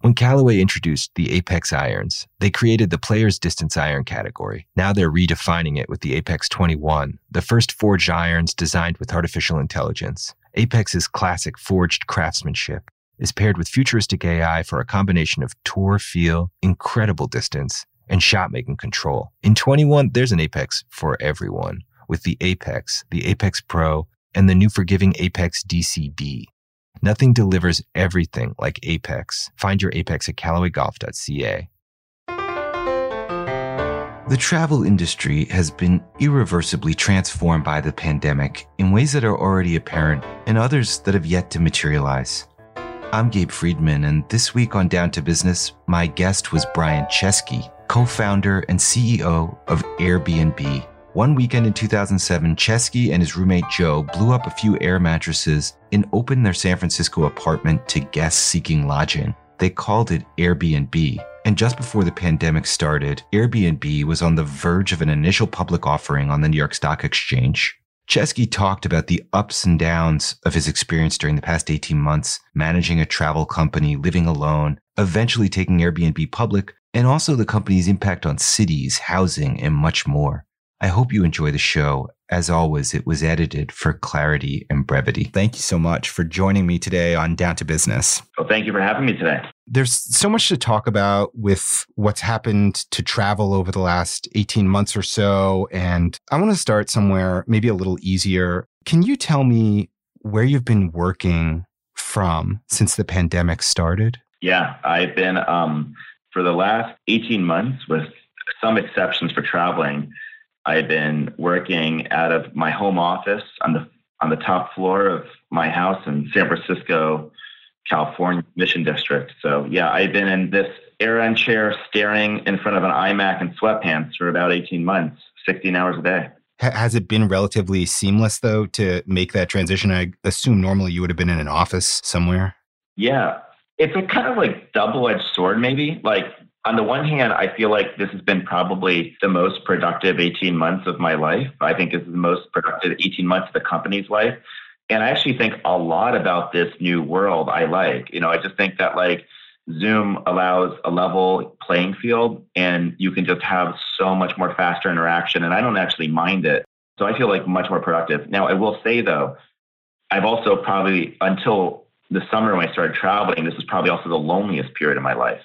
When Callaway introduced the Apex irons, they created the player's distance iron category. Now they're redefining it with the Apex 21, the first forged irons designed with artificial intelligence. Apex's classic forged craftsmanship is paired with futuristic AI for a combination of tour feel, incredible distance, and shot making control. In 21, there's an Apex for everyone with the Apex, the Apex Pro, and the new forgiving Apex DCB. Nothing delivers everything like Apex. Find your Apex at CallawayGolf.ca. The travel industry has been irreversibly transformed by the pandemic in ways that are already apparent and others that have yet to materialize. I'm Gabe Friedman, and this week on Down to Business, my guest was Brian Chesky, co founder and CEO of Airbnb. One weekend in 2007, Chesky and his roommate Joe blew up a few air mattresses and opened their San Francisco apartment to guests seeking lodging. They called it Airbnb. And just before the pandemic started, Airbnb was on the verge of an initial public offering on the New York Stock Exchange. Chesky talked about the ups and downs of his experience during the past 18 months, managing a travel company, living alone, eventually taking Airbnb public, and also the company's impact on cities, housing, and much more. I hope you enjoy the show. As always, it was edited for clarity and brevity. Thank you so much for joining me today on Down to Business. Well, thank you for having me today. There's so much to talk about with what's happened to travel over the last 18 months or so. And I want to start somewhere maybe a little easier. Can you tell me where you've been working from since the pandemic started? Yeah, I've been um, for the last 18 months, with some exceptions for traveling. I've been working out of my home office on the on the top floor of my house in San Francisco, California Mission District. So yeah, I've been in this Aeron chair staring in front of an iMac and sweatpants for about 18 months, 16 hours a day. Has it been relatively seamless though to make that transition? I assume normally you would have been in an office somewhere. Yeah, it's a kind of like double-edged sword, maybe. Like on the one hand, I feel like this has been probably the most productive 18 months of my life. I think is the most productive 18 months of the company's life. And I actually think a lot about this new world I like. You know, I just think that like Zoom allows a level playing field and you can just have so much more faster interaction. And I don't actually mind it. So I feel like much more productive. Now, I will say though, I've also probably until the summer when I started traveling, this was probably also the loneliest period of my life.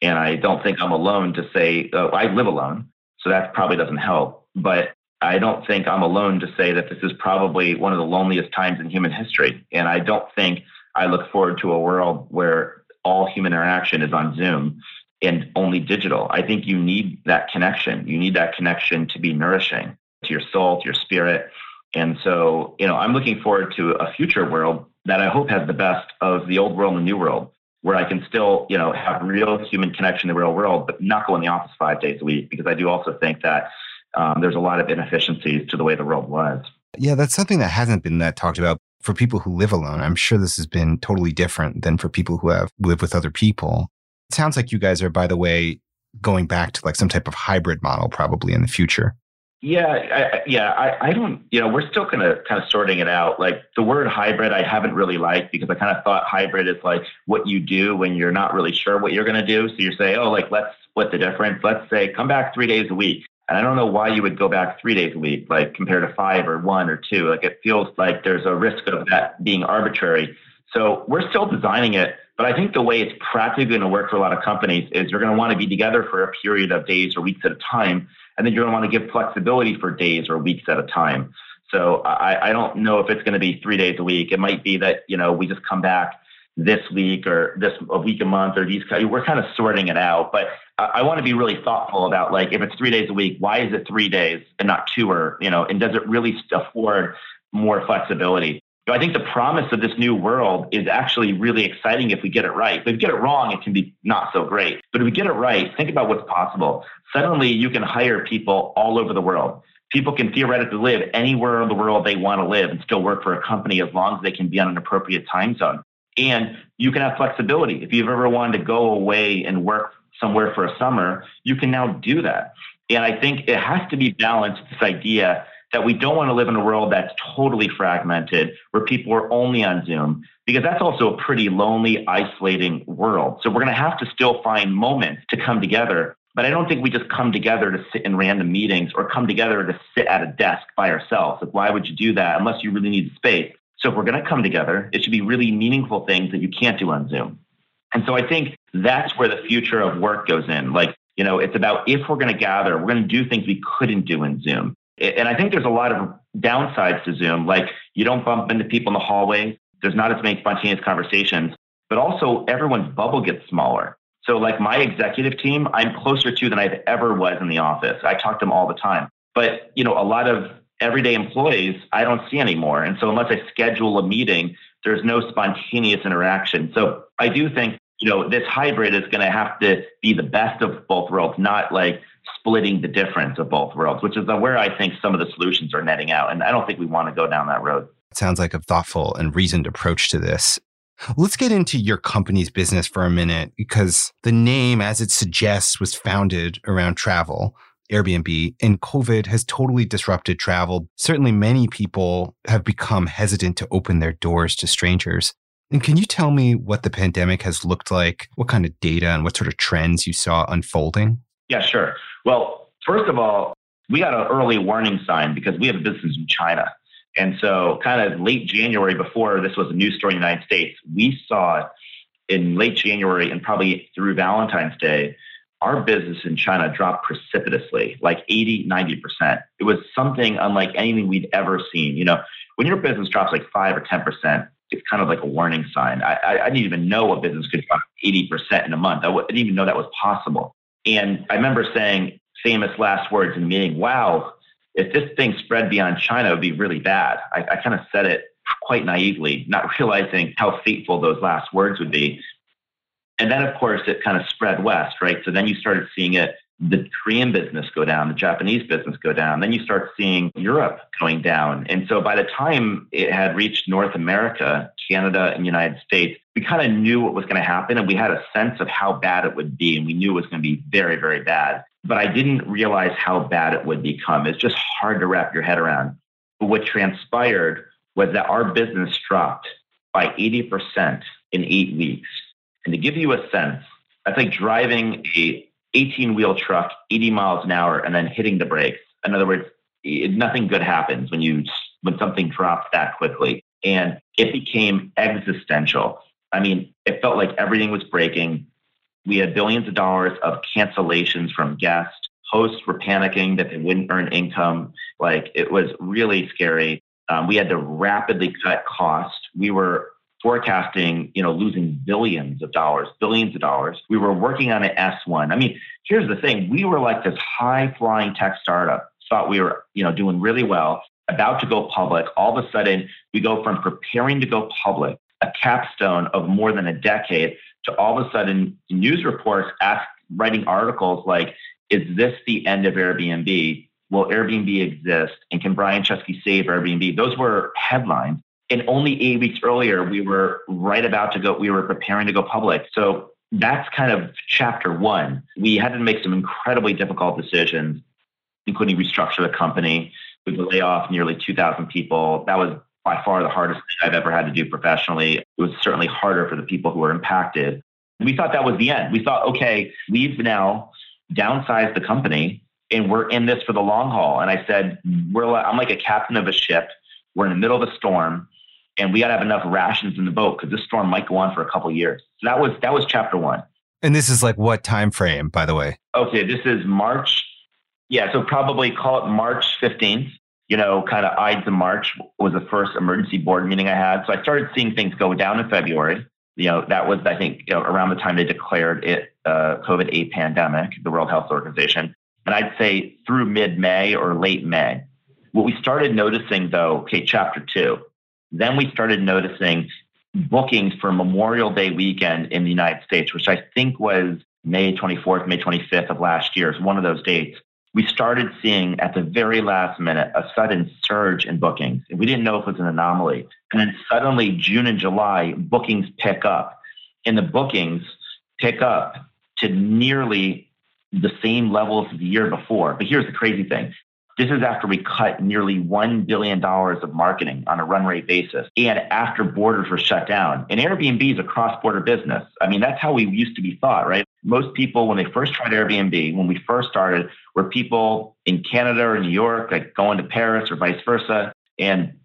And I don't think I'm alone to say, I live alone. So that probably doesn't help. But I don't think I'm alone to say that this is probably one of the loneliest times in human history. And I don't think I look forward to a world where all human interaction is on Zoom and only digital. I think you need that connection. You need that connection to be nourishing to your soul, to your spirit. And so, you know, I'm looking forward to a future world that I hope has the best of the old world and the new world where I can still, you know, have real human connection in the real world, but not go in the office five days a week. Because I do also think that um, there's a lot of inefficiencies to the way the world was. Yeah, that's something that hasn't been that talked about for people who live alone. I'm sure this has been totally different than for people who have lived with other people. It sounds like you guys are, by the way, going back to like some type of hybrid model probably in the future. Yeah, I, yeah, I, I don't, you know, we're still kind of kind of sorting it out. Like the word hybrid, I haven't really liked because I kind of thought hybrid is like what you do when you're not really sure what you're going to do. So you say, oh, like let's split the difference. Let's say come back three days a week. And I don't know why you would go back three days a week, like compared to five or one or two. Like it feels like there's a risk of that being arbitrary. So we're still designing it, but I think the way it's practically going to work for a lot of companies is you're going to want to be together for a period of days or weeks at a time and then you're going to want to give flexibility for days or weeks at a time. So I, I don't know if it's going to be three days a week. It might be that you know we just come back this week or this a week a month or these. We're kind of sorting it out, but I, I want to be really thoughtful about like if it's three days a week, why is it three days and not two or you know, and does it really afford more flexibility? I think the promise of this new world is actually really exciting if we get it right. But if we get it wrong, it can be not so great. But if we get it right, think about what's possible. Suddenly, you can hire people all over the world. People can theoretically live anywhere in the world they want to live and still work for a company as long as they can be on an appropriate time zone. And you can have flexibility. If you've ever wanted to go away and work somewhere for a summer, you can now do that. And I think it has to be balanced, this idea that we don't want to live in a world that's totally fragmented, where people are only on Zoom, because that's also a pretty lonely, isolating world. So we're going to have to still find moments to come together. But I don't think we just come together to sit in random meetings or come together to sit at a desk by ourselves. Like, why would you do that unless you really need space? So if we're going to come together, it should be really meaningful things that you can't do on Zoom. And so I think that's where the future of work goes in. Like, you know, it's about if we're going to gather, we're going to do things we couldn't do in Zoom. And I think there's a lot of downsides to Zoom. Like you don't bump into people in the hallway. There's not as many spontaneous conversations, but also everyone's bubble gets smaller. So like my executive team, I'm closer to than I've ever was in the office. I talk to them all the time. But, you know, a lot of everyday employees I don't see anymore. And so unless I schedule a meeting, there's no spontaneous interaction. So I do think, you know, this hybrid is going to have to be the best of both worlds, not like splitting the difference of both worlds, which is where I think some of the solutions are netting out. And I don't think we want to go down that road. It sounds like a thoughtful and reasoned approach to this. Let's get into your company's business for a minute because the name, as it suggests, was founded around travel. Airbnb and COVID has totally disrupted travel. Certainly, many people have become hesitant to open their doors to strangers. And can you tell me what the pandemic has looked like? What kind of data and what sort of trends you saw unfolding? Yeah, sure. Well, first of all, we got an early warning sign because we have a business in China. And so, kind of late January, before this was a news story in the United States, we saw in late January and probably through Valentine's Day, our business in China dropped precipitously, like 80, 90%. It was something unlike anything we'd ever seen. You know, when your business drops like 5 or 10%, it's kind of like a warning sign. I, I, I didn't even know a business could drop 80% in a month. I w- I didn't even know that was possible. And I remember saying famous last words in the meeting, wow, if this thing spread beyond China, it would be really bad. I, I kind of said it quite naively, not realizing how fateful those last words would be. And then, of course, it kind of spread west, right? So then you started seeing it, the Korean business go down, the Japanese business go down. Then you start seeing Europe going down. And so by the time it had reached North America, Canada, and United States, we kind of knew what was going to happen and we had a sense of how bad it would be. And we knew it was going to be very, very bad. But I didn't realize how bad it would become. It's just hard to wrap your head around. But what transpired was that our business dropped by 80% in eight weeks. And to give you a sense, that's like driving a 18 wheel truck 80 miles an hour and then hitting the brakes. In other words, it, nothing good happens when you when something drops that quickly. And it became existential. I mean, it felt like everything was breaking. We had billions of dollars of cancellations from guests. Hosts were panicking that they wouldn't earn income. Like it was really scary. Um, we had to rapidly cut costs. We were forecasting, you know, losing billions of dollars, billions of dollars. We were working on an S1. I mean, here's the thing. We were like this high flying tech startup, thought we were, you know, doing really well, about to go public. All of a sudden, we go from preparing to go public, a capstone of more than a decade, to all of a sudden news reports ask, writing articles like, is this the end of Airbnb? Will Airbnb exist? And can Brian Chesky save Airbnb? Those were headlines. And only eight weeks earlier, we were right about to go, we were preparing to go public. So that's kind of chapter one. We had to make some incredibly difficult decisions, including restructure the company. We lay off nearly 2,000 people. That was by far the hardest thing I've ever had to do professionally. It was certainly harder for the people who were impacted. We thought that was the end. We thought, okay, we've now downsized the company and we're in this for the long haul. And I said, we're, I'm like a captain of a ship. We're in the middle of a storm and we got to have enough rations in the boat because this storm might go on for a couple years. So that was that was chapter one. And this is like what time frame, by the way? Okay, this is March. Yeah, so probably call it March fifteenth. You know, kind of Ides of March was the first emergency board meeting I had. So I started seeing things go down in February. You know, that was I think you know, around the time they declared it uh, COVID a pandemic, the World Health Organization. And I'd say through mid May or late May. What we started noticing though, okay, chapter two, Then we started noticing bookings for Memorial Day weekend in the United States, which I think was May 24th, May 25th of last year, is one of those dates. We started seeing at the very last minute a sudden surge in bookings. We didn't know if it was an anomaly. And then suddenly, June and July, bookings pick up. And the bookings pick up to nearly the same levels as the year before. But here's the crazy thing this is after we cut nearly $1 billion of marketing on a run rate basis and after borders were shut down. And Airbnb is a cross border business. I mean, that's how we used to be thought, right? Most people, when they first tried Airbnb, when we first started, were people in Canada or New York, like going to Paris or vice versa. And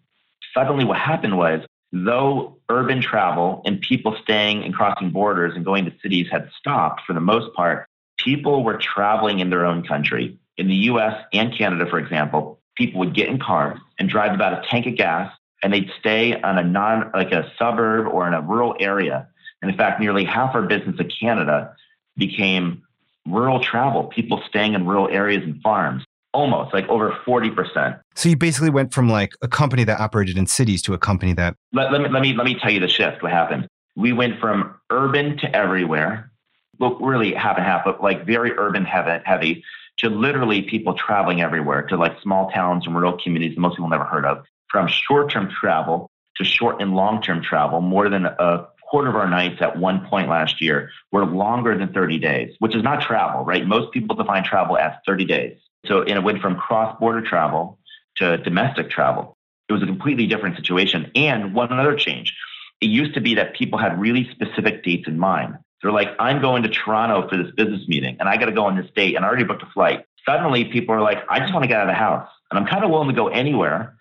suddenly what happened was, though urban travel and people staying and crossing borders and going to cities had stopped for the most part, people were traveling in their own country in the US and Canada, for example, people would get in cars and drive about a tank of gas and they'd stay on a non like a suburb or in a rural area. And in fact, nearly half our business in Canada became rural travel, people staying in rural areas and farms. Almost like over 40%. So you basically went from like a company that operated in cities to a company that let, let, me, let me let me tell you the shift, what happened. We went from urban to everywhere. Look, really half and half, but like very urban heavy to literally people traveling everywhere to like small towns and rural communities that most people never heard of. From short term travel to short and long term travel, more than a quarter of our nights at one point last year were longer than 30 days, which is not travel, right? Most people define travel as 30 days. So it went from cross border travel to domestic travel. It was a completely different situation. And one other change. It used to be that people had really specific dates in mind. They're like, I'm going to Toronto for this business meeting and I got to go on this date and I already booked a flight. Suddenly people are like, I just want to get out of the house and I'm kind of willing to go anywhere.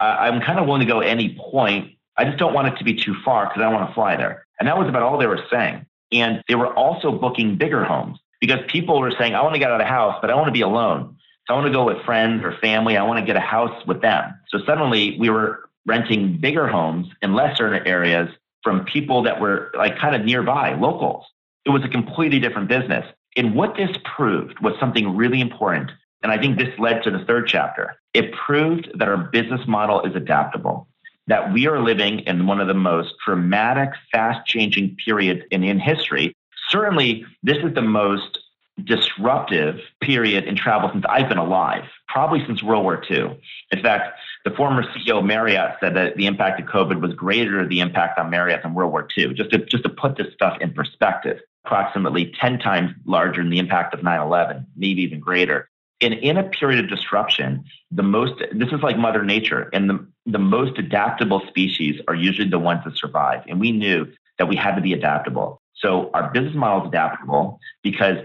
I'm kind of willing to go any point. I just don't want it to be too far because I don't want to fly there. And that was about all they were saying. And they were also booking bigger homes because people were saying, I want to get out of the house, but I want to be alone. So I want to go with friends or family. I want to get a house with them. So suddenly we were renting bigger homes in lesser areas from people that were like kind of nearby, locals. It was a completely different business. And what this proved was something really important. And I think this led to the third chapter. It proved that our business model is adaptable, that we are living in one of the most dramatic, fast changing periods in, in history. Certainly, this is the most disruptive period in travel since I've been alive, probably since World War II. In fact, the former CEO of Marriott said that the impact of COVID was greater than the impact on Marriott than World War II. Just to, just to put this stuff in perspective, approximately 10 times larger than the impact of 9 11, maybe even greater. And in a period of disruption, the most, this is like Mother Nature, and the, the most adaptable species are usually the ones that survive. And we knew that we had to be adaptable. So our business model is adaptable because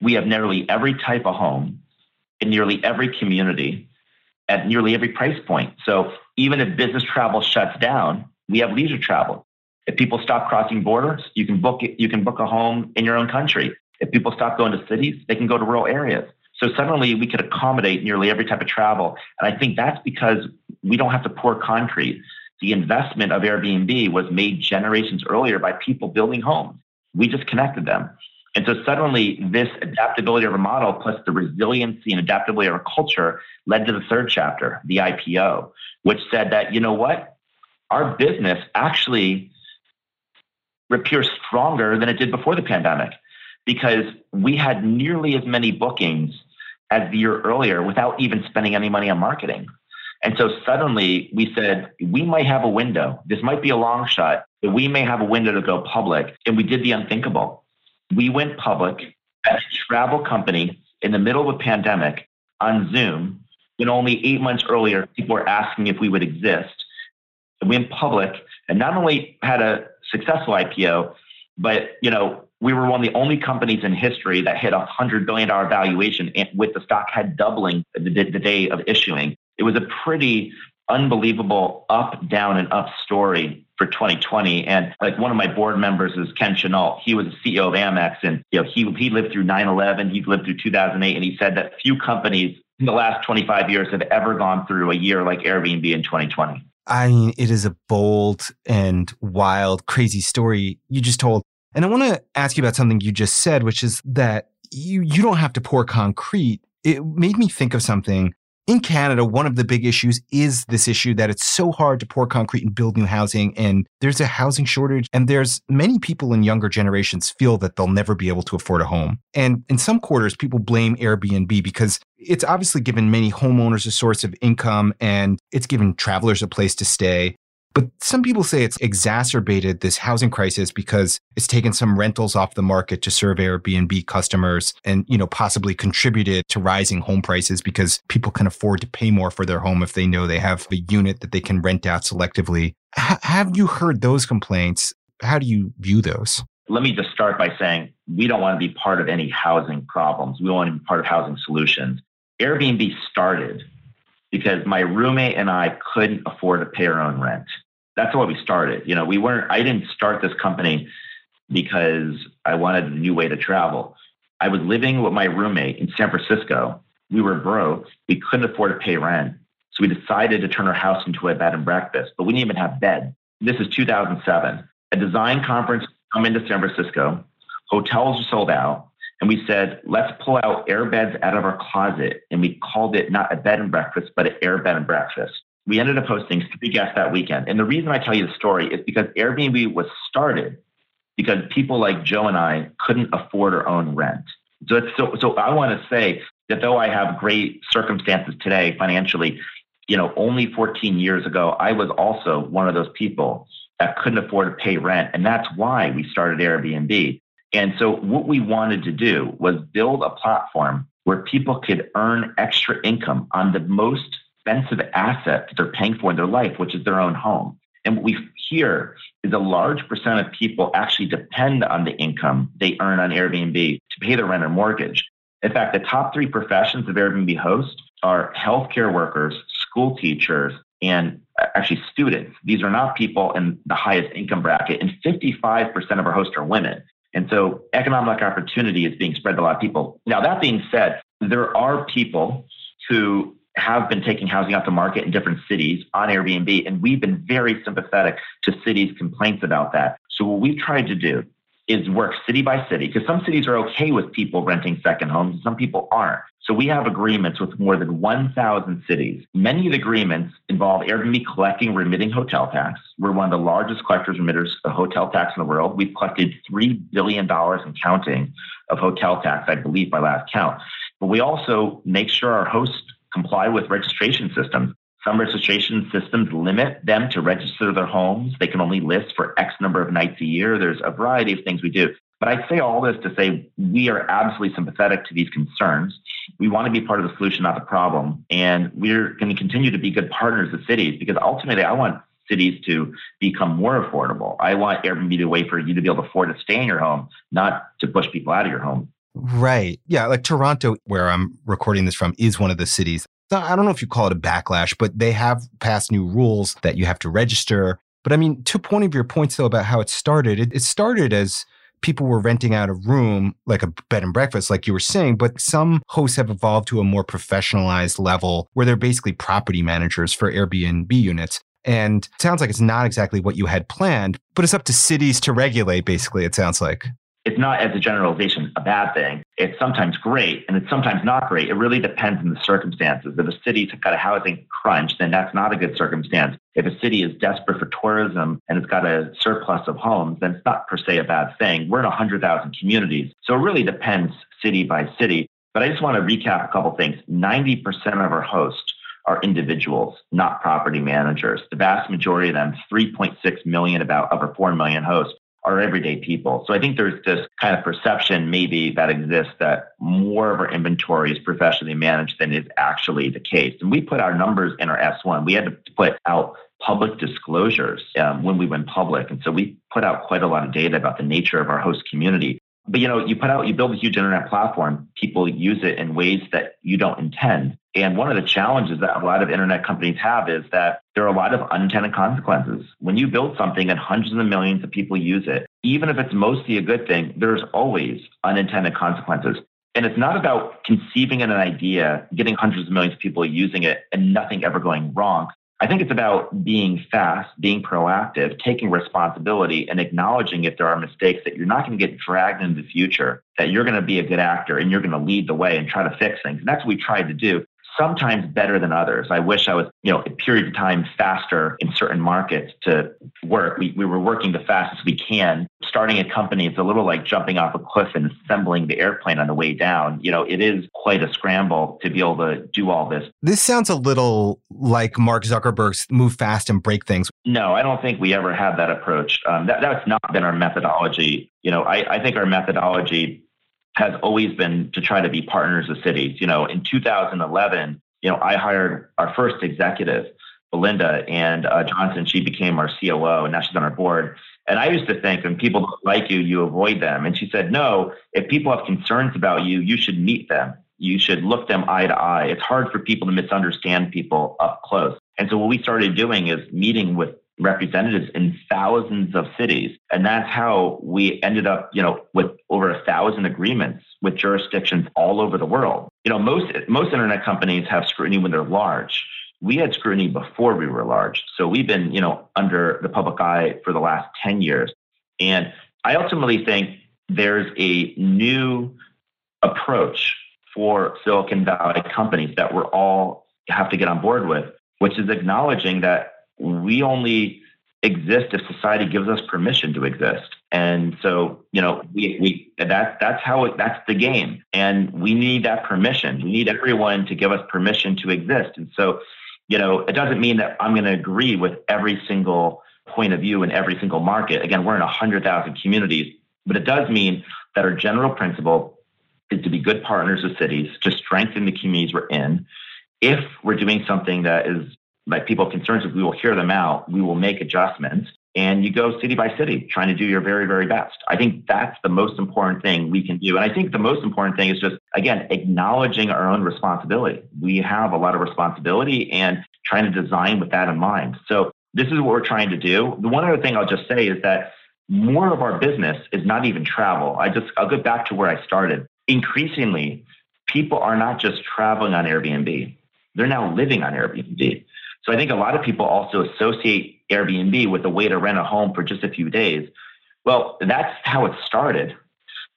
we have nearly every type of home in nearly every community at nearly every price point. So even if business travel shuts down, we have leisure travel. If people stop crossing borders, you can book you can book a home in your own country. If people stop going to cities, they can go to rural areas. So suddenly we could accommodate nearly every type of travel. And I think that's because we don't have to pour concrete. The investment of Airbnb was made generations earlier by people building homes. We just connected them. And so suddenly, this adaptability of our model plus the resiliency and adaptability of our culture led to the third chapter, the IPO, which said that, you know what? Our business actually appears stronger than it did before the pandemic because we had nearly as many bookings as the year earlier without even spending any money on marketing. And so suddenly we said, we might have a window. This might be a long shot, but we may have a window to go public. And we did the unthinkable we went public as a travel company in the middle of a pandemic on Zoom when only eight months earlier people were asking if we would exist. We went public and not only had a successful IPO, but you know we were one of the only companies in history that hit a hundred billion dollar valuation with the stock had doubling the, the day of issuing. It was a pretty unbelievable up, down, and up story for 2020. And like one of my board members is Ken Chenault. He was the CEO of Amex and you know he he lived through 9/11, he lived through 2008 and he said that few companies in the last 25 years have ever gone through a year like Airbnb in 2020. I mean, it is a bold and wild, crazy story you just told. And I want to ask you about something you just said, which is that you you don't have to pour concrete. It made me think of something in Canada, one of the big issues is this issue that it's so hard to pour concrete and build new housing. And there's a housing shortage. And there's many people in younger generations feel that they'll never be able to afford a home. And in some quarters, people blame Airbnb because it's obviously given many homeowners a source of income and it's given travelers a place to stay. But some people say it's exacerbated this housing crisis because it's taken some rentals off the market to serve Airbnb customers and, you know, possibly contributed to rising home prices because people can afford to pay more for their home if they know they have a unit that they can rent out selectively. H- have you heard those complaints? How do you view those? Let me just start by saying we don't want to be part of any housing problems. We want to be part of housing solutions. Airbnb started because my roommate and I couldn't afford to pay our own rent that's why we started. You know, we weren't, I didn't start this company because I wanted a new way to travel. I was living with my roommate in San Francisco. We were broke. We couldn't afford to pay rent. So we decided to turn our house into a bed and breakfast, but we didn't even have bed. This is 2007. A design conference come into San Francisco. Hotels are sold out. And we said, let's pull out air beds out of our closet. And we called it not a bed and breakfast, but an air bed and breakfast we ended up hosting three guests that weekend. And the reason I tell you the story is because Airbnb was started because people like Joe and I couldn't afford our own rent. So, so, so I want to say that though I have great circumstances today financially, you know, only 14 years ago, I was also one of those people that couldn't afford to pay rent. And that's why we started Airbnb. And so what we wanted to do was build a platform where people could earn extra income on the most expensive asset that they're paying for in their life, which is their own home. And what we hear is a large percent of people actually depend on the income they earn on Airbnb to pay their rent or mortgage. In fact, the top three professions of Airbnb hosts are healthcare workers, school teachers, and uh, actually students. These are not people in the highest income bracket, and 55% of our hosts are women. And so economic opportunity is being spread to a lot of people. Now, that being said, there are people who have been taking housing off the market in different cities on Airbnb, and we've been very sympathetic to cities' complaints about that. So what we've tried to do is work city by city because some cities are okay with people renting second homes and some people aren't. So we have agreements with more than 1,000 cities. Many of the agreements involve Airbnb collecting remitting hotel tax. We're one of the largest collectors remitters of hotel tax in the world. We've collected $3 billion in counting of hotel tax, I believe, by last count. But we also make sure our host comply with registration systems. Some registration systems limit them to register their homes. They can only list for X number of nights a year. There's a variety of things we do. But I say all this to say we are absolutely sympathetic to these concerns. We want to be part of the solution, not the problem. And we're going to continue to be good partners with cities because ultimately I want cities to become more affordable. I want Airbnb to be a way for you to be able to afford to stay in your home, not to push people out of your home. Right. Yeah. Like Toronto, where I'm recording this from, is one of the cities. I don't know if you call it a backlash, but they have passed new rules that you have to register. But I mean, to one of your points, though, about how it started, it, it started as people were renting out a room, like a bed and breakfast, like you were saying, but some hosts have evolved to a more professionalized level where they're basically property managers for Airbnb units. And sounds like it's not exactly what you had planned, but it's up to cities to regulate, basically, it sounds like it's not as a generalization a bad thing. It's sometimes great and it's sometimes not great. It really depends on the circumstances. If a city's got a housing crunch, then that's not a good circumstance. If a city is desperate for tourism and it's got a surplus of homes, then it's not per se a bad thing. We're in 100,000 communities. So it really depends city by city. But I just want to recap a couple things. 90% of our hosts are individuals, not property managers. The vast majority of them, 3.6 million about over 4 million hosts, are everyday people. So I think there's this kind of perception maybe that exists that more of our inventory is professionally managed than is actually the case. And we put our numbers in our S1. We had to put out public disclosures um, when we went public. And so we put out quite a lot of data about the nature of our host community. But you know, you put out, you build a huge internet platform, people use it in ways that you don't intend. And one of the challenges that a lot of internet companies have is that there are a lot of unintended consequences. When you build something and hundreds of millions of people use it, even if it's mostly a good thing, there's always unintended consequences. And it's not about conceiving an idea, getting hundreds of millions of people using it, and nothing ever going wrong. I think it's about being fast, being proactive, taking responsibility, and acknowledging if there are mistakes that you're not going to get dragged into the future, that you're going to be a good actor and you're going to lead the way and try to fix things. And that's what we tried to do. sometimes better than others. I wish I was, you know, a period of time faster in certain markets to work. We, we were working the fastest we can. Starting a company, it's a little like jumping off a cliff and assembling the airplane on the way down. You know, it is quite a scramble to be able to do all this. This sounds a little like Mark Zuckerberg's move fast and break things. No, I don't think we ever had that approach. Um, that, that's not been our methodology. You know, I, I think our methodology has always been to try to be partners with cities. You know, in 2011, you know, I hired our first executive, Belinda, and uh, Johnson. She became our COO, and now she's on our board. And I used to think when people don't like you, you avoid them. And she said, no, if people have concerns about you, you should meet them. You should look them eye to eye. It's hard for people to misunderstand people up close. And so what we started doing is meeting with representatives in thousands of cities. And that's how we ended up, you know, with over a thousand agreements with jurisdictions all over the world. You know, most most internet companies have scrutiny when they're large. We had scrutiny before we were large. So we've been, you know, under the public eye for the last 10 years. And I ultimately think there's a new approach for Silicon Valley companies that we're all have to get on board with, which is acknowledging that we only exist if society gives us permission to exist. And so, you know, we, we that that's how it, that's the game. And we need that permission. We need everyone to give us permission to exist. And so, you know, it doesn't mean that I'm going to agree with every single point of view in every single market. Again, we're in 100,000 communities, but it does mean that our general principle is to be good partners with cities, to strengthen the communities we're in. If we're doing something that is like people concerns with, we will hear them out. We will make adjustments. And you go city by city, trying to do your very, very best. I think that's the most important thing we can do. And I think the most important thing is just, again, acknowledging our own responsibility. We have a lot of responsibility and trying to design with that in mind. So this is what we're trying to do. The one other thing I'll just say is that more of our business is not even travel. I just, I'll go back to where I started. Increasingly, people are not just traveling on Airbnb. They're now living on Airbnb. So I think a lot of people also associate Airbnb with a way to rent a home for just a few days. Well, that's how it started.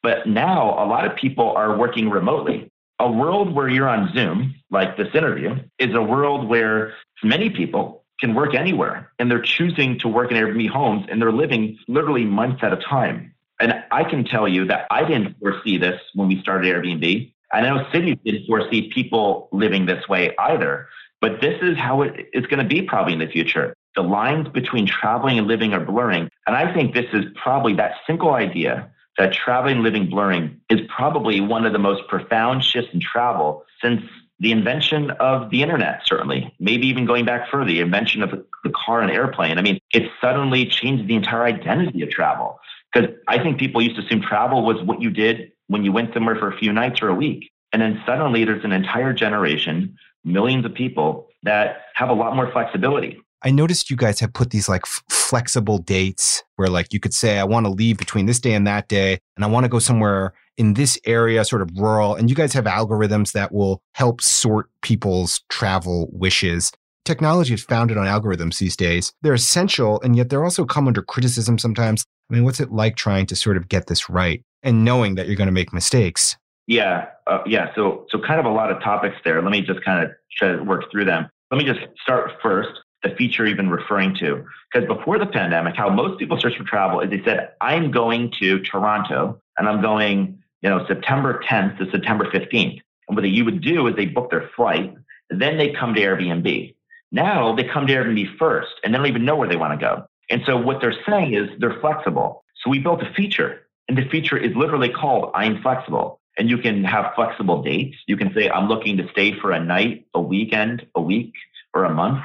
But now a lot of people are working remotely. A world where you're on Zoom, like this interview, is a world where many people can work anywhere and they're choosing to work in Airbnb homes and they're living literally months at a time. And I can tell you that I didn't foresee this when we started Airbnb. I know cities didn't foresee people living this way either. But this is how it is going to be probably in the future. The lines between traveling and living are blurring. And I think this is probably that simple idea that traveling living blurring is probably one of the most profound shifts in travel since the invention of the internet, certainly, maybe even going back further, the invention of the car and airplane. I mean, it suddenly changed the entire identity of travel. Because I think people used to assume travel was what you did when you went somewhere for a few nights or a week. And then suddenly there's an entire generation millions of people that have a lot more flexibility. I noticed you guys have put these like f- flexible dates where like you could say, I want to leave between this day and that day, and I want to go somewhere in this area, sort of rural. And you guys have algorithms that will help sort people's travel wishes. Technology is founded on algorithms these days. They're essential, and yet they're also come under criticism sometimes. I mean, what's it like trying to sort of get this right and knowing that you're going to make mistakes? Yeah, uh, yeah. So, so kind of a lot of topics there. Let me just kind of try to work through them. Let me just start first. The feature even referring to because before the pandemic, how most people search for travel is they said, "I'm going to Toronto and I'm going, you know, September 10th to September 15th." And what you would do is they book their flight, then they come to Airbnb. Now they come to Airbnb first, and they don't even know where they want to go. And so what they're saying is they're flexible. So we built a feature, and the feature is literally called "I'm flexible." And you can have flexible dates. You can say, I'm looking to stay for a night, a weekend, a week, or a month,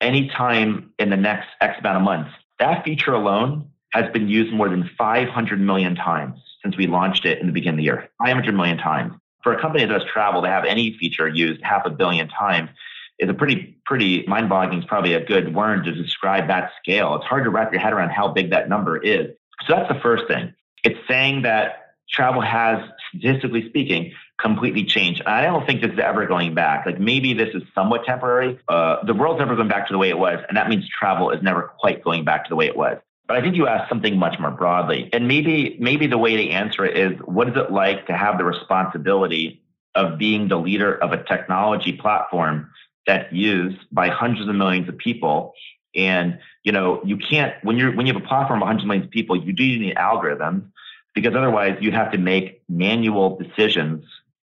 anytime in the next X amount of months. That feature alone has been used more than 500 million times since we launched it in the beginning of the year. 500 million times. For a company that does travel to have any feature used half a billion times is a pretty, pretty mind-boggling. Is probably a good word to describe that scale. It's hard to wrap your head around how big that number is. So that's the first thing. It's saying that travel has, statistically speaking, completely changed. I don't think this is ever going back. Like maybe this is somewhat temporary. Uh, the world's never going back to the way it was, and that means travel is never quite going back to the way it was. But I think you asked something much more broadly, and maybe maybe the way to answer it is, what is it like to have the responsibility of being the leader of a technology platform that's used by hundreds of millions of people. And you know, you can't when you're when you have a platform of hundreds of millions of people, you do need algorithms because otherwise you'd have to make manual decisions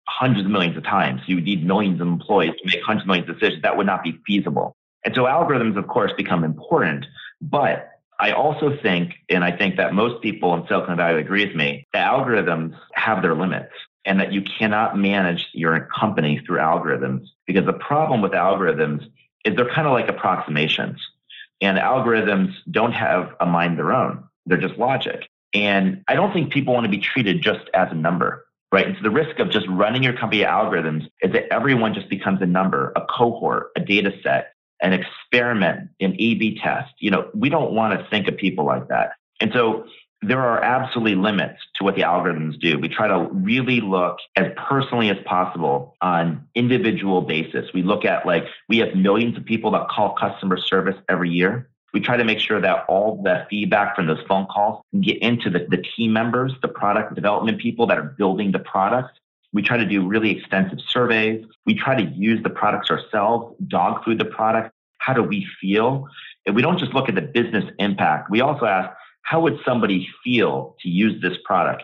hundreds of millions of times. You would need millions of employees to make hundreds of millions of decisions. That would not be feasible. And so algorithms, of course, become important. But I also think, and I think that most people in Silicon Valley agree with me, that algorithms have their limits and that you cannot manage your company through algorithms because the problem with algorithms is they're kind of like approximations and algorithms don't have a mind of their own. They're just logic. And I don't think people want to be treated just as a number, right? And so the risk of just running your company algorithms is that everyone just becomes a number, a cohort, a data set, an experiment, an A-B test. You know, we don't want to think of people like that. And so there are absolutely limits to what the algorithms do. We try to really look as personally as possible on individual basis. We look at like we have millions of people that call customer service every year. We try to make sure that all the feedback from those phone calls can get into the, the team members, the product development people that are building the products. We try to do really extensive surveys. We try to use the products ourselves, dog food the product. How do we feel? And we don't just look at the business impact. We also ask, how would somebody feel to use this product?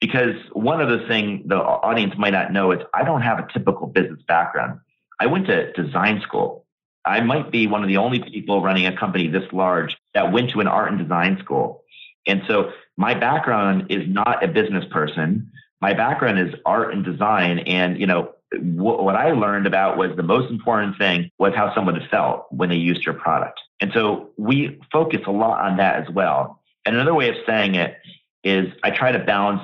Because one of the things the audience might not know is I don't have a typical business background. I went to design school. I might be one of the only people running a company this large that went to an art and design school. And so my background is not a business person. My background is art and design. And, you know, what I learned about was the most important thing was how someone felt when they used your product. And so we focus a lot on that as well. And another way of saying it is I try to balance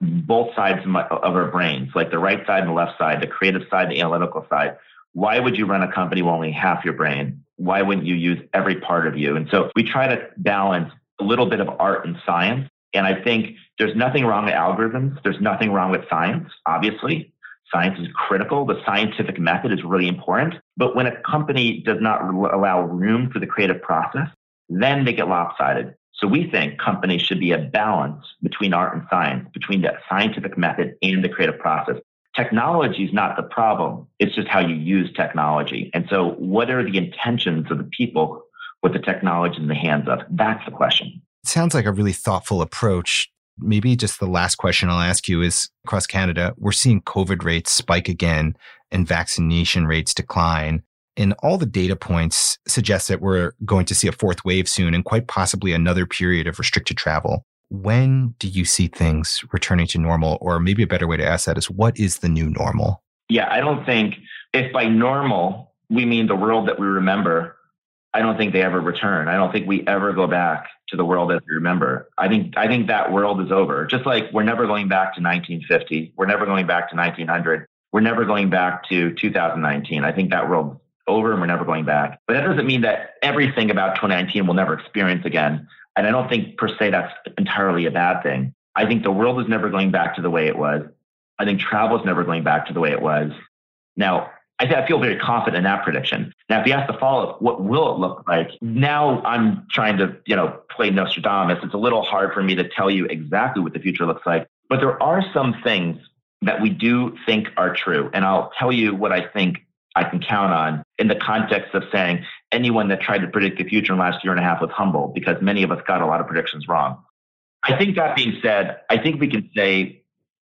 both sides of, my, of our brains, like the right side and the left side, the creative side, the analytical side. Why would you run a company with only half your brain? Why wouldn't you use every part of you? And so we try to balance a little bit of art and science. And I think there's nothing wrong with algorithms. There's nothing wrong with science, obviously. Science is critical. The scientific method is really important. But when a company does not allow room for the creative process, then they get lopsided. So we think companies should be a balance between art and science, between the scientific method and the creative process. Technology is not the problem. It's just how you use technology. And so what are the intentions of the people with the technology in the hands of? That's the question. It sounds like a really thoughtful approach. Maybe just the last question I'll ask you is across Canada, we're seeing COVID rates spike again and vaccination rates decline. And all the data points suggest that we're going to see a fourth wave soon and quite possibly another period of restricted travel. When do you see things returning to normal? Or maybe a better way to ask that is what is the new normal? Yeah, I don't think if by normal we mean the world that we remember, I don't think they ever return. I don't think we ever go back to the world that we remember. I think I think that world is over. Just like we're never going back to 1950, we're never going back to 1900, we're never going back to 2019. I think that world over and we're never going back. But that doesn't mean that everything about 2019 we'll never experience again. And I don't think per se that's entirely a bad thing. I think the world is never going back to the way it was. I think travel is never going back to the way it was. Now, I, I feel very confident in that prediction. Now, if you ask the follow up, what will it look like? Now I'm trying to, you know, play Nostradamus. It's a little hard for me to tell you exactly what the future looks like. But there are some things that we do think are true. And I'll tell you what I think I can count on in the context of saying anyone that tried to predict the future in the last year and a half was humble because many of us got a lot of predictions wrong. I think that being said, I think we can say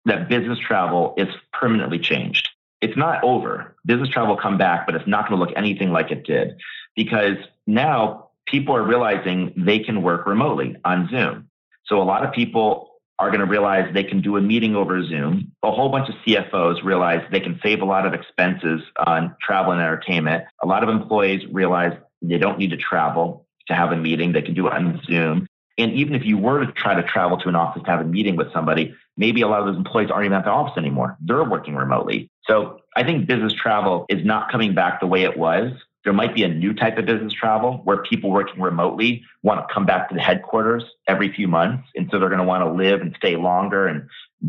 that business travel is permanently changed. It's not over. Business travel will come back, but it's not going to look anything like it did because now people are realizing they can work remotely on Zoom. So a lot of people are going to realize they can do a meeting over Zoom. A whole bunch of CFOs realize they can save a lot of expenses on travel and entertainment. A lot of employees realize they don't need to travel to have a meeting. They can do it on Zoom. And even if you were to try to travel to an office to have a meeting with somebody, maybe a lot of those employees aren't even at the office anymore. They're working remotely. So I think business travel is not coming back the way it was. There might be a new type of business travel where people working remotely want to come back to the headquarters every few months. And so they're going to want to live and stay longer and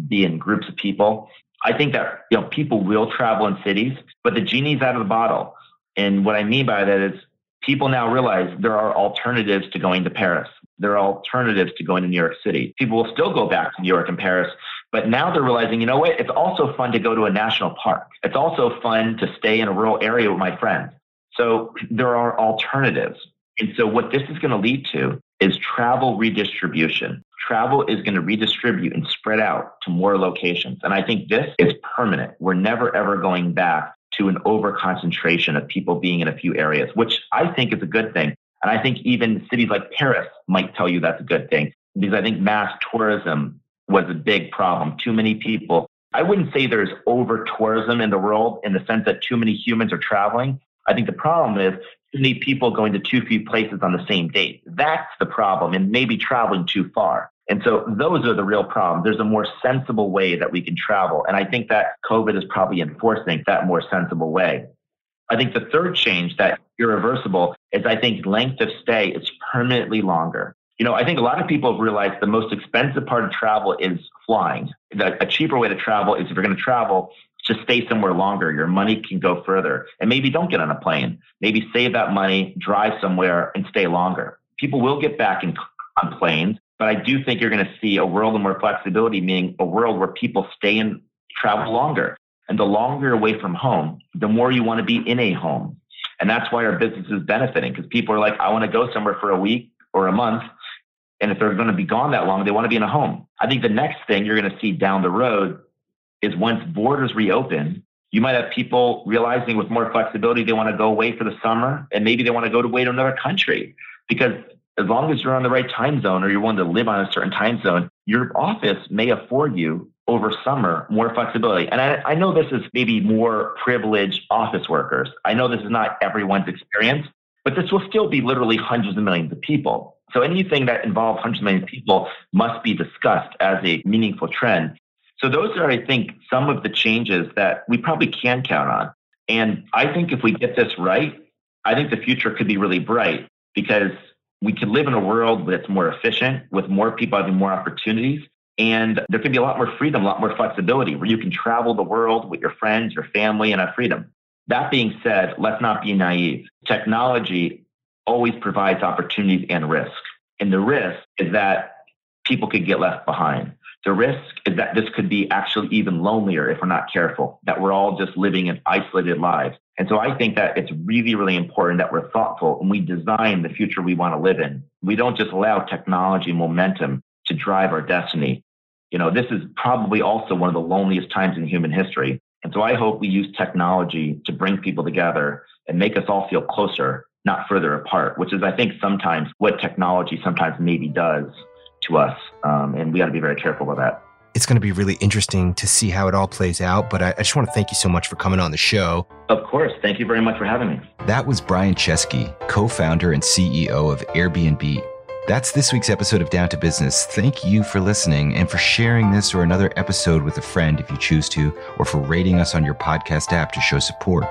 be in groups of people. I think that you know people will travel in cities, but the genie's out of the bottle. And what I mean by that is people now realize there are alternatives to going to Paris. There are alternatives to going to New York City. People will still go back to New York and Paris But now they're realizing, you know what? It's also fun to go to a national park. It's also fun to stay in a rural area with my friends. So there are alternatives. And so what this is going to lead to is travel redistribution. Travel is going to redistribute and spread out to more locations. And I think this is permanent. We're never, ever going back to an over concentration of people being in a few areas, which I think is a good thing. And I think even cities like Paris might tell you that's a good thing because I think mass tourism was a big problem. Too many people. I wouldn't say there's over tourism in the world in the sense that too many humans are traveling. I think the problem is too many people going to too few places on the same date. That's the problem, and maybe traveling too far. And so those are the real problems. There's a more sensible way that we can travel. And I think that COVID is probably enforcing that more sensible way. I think the third change that irreversible is I think length of stay is permanently longer. You know, I think a lot of people have realized the most expensive part of travel is flying. a cheaper way to travel is if you're going to travel, just stay somewhere longer. Your money can go further. And maybe don't get on a plane. Maybe save that money, drive somewhere, and stay longer. People will get back in, on planes, but I do think you're going to see a world of more flexibility, meaning a world where people stay and travel longer. And the longer you're away from home, the more you want to be in a home. And that's why our business is benefiting because people are like, I want to go somewhere for a week or a month. And if they're going to be gone that long, they want to be in a home. I think the next thing you're going to see down the road is once borders reopen, you might have people realizing with more flexibility they want to go away for the summer and maybe they want to go to away to another country because as long as you're on the right time zone or you're willing to live on a certain time zone, your office may afford you over summer more flexibility. And I, I know this is maybe more privileged office workers. I know this is not everyone's experience, but this will still be literally hundreds of millions of people. So anything that involves hundreds of millions of people must be discussed as a meaningful trend. So those are, I think, some of the changes that we probably can count on. And I think if we get this right, I think the future could be really bright because we could live in a world that's more efficient with more people having more opportunities. And there could be a lot more freedom, a lot more flexibility where you can travel the world with your friends, your family, and have freedom. That being said, let's not be naive. Technology always provides opportunities and risk. And the risk is that people could get left behind. The risk is that this could be actually even lonelier if we're not careful, that we're all just living in isolated lives. And so I think that it's really, really important that we're thoughtful and we design the future we want to live in. We don't just allow technology momentum to drive our destiny. You know, this is probably also one of the loneliest times in human history. And so I hope we use technology to bring people together and make us all feel closer, not further apart, which is, I think, sometimes what technology sometimes maybe does to us. Um, and we got to be very careful of that. It's going to be really interesting to see how it all plays out. But I, I just want to thank you so much for coming on the show. Of course. Thank you very much for having me. That was Brian Chesky, co founder and CEO of Airbnb. That's this week's episode of Down to Business. Thank you for listening and for sharing this or another episode with a friend if you choose to, or for rating us on your podcast app to show support.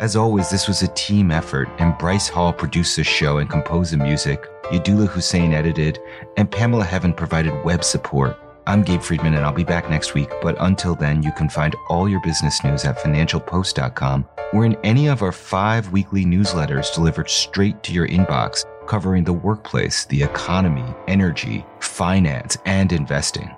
As always, this was a team effort, and Bryce Hall produced the show and composed the music. Yadula Hussein edited, and Pamela Heaven provided web support. I'm Gabe Friedman, and I'll be back next week. But until then, you can find all your business news at financialpost.com or in any of our five weekly newsletters delivered straight to your inbox, covering the workplace, the economy, energy, finance, and investing.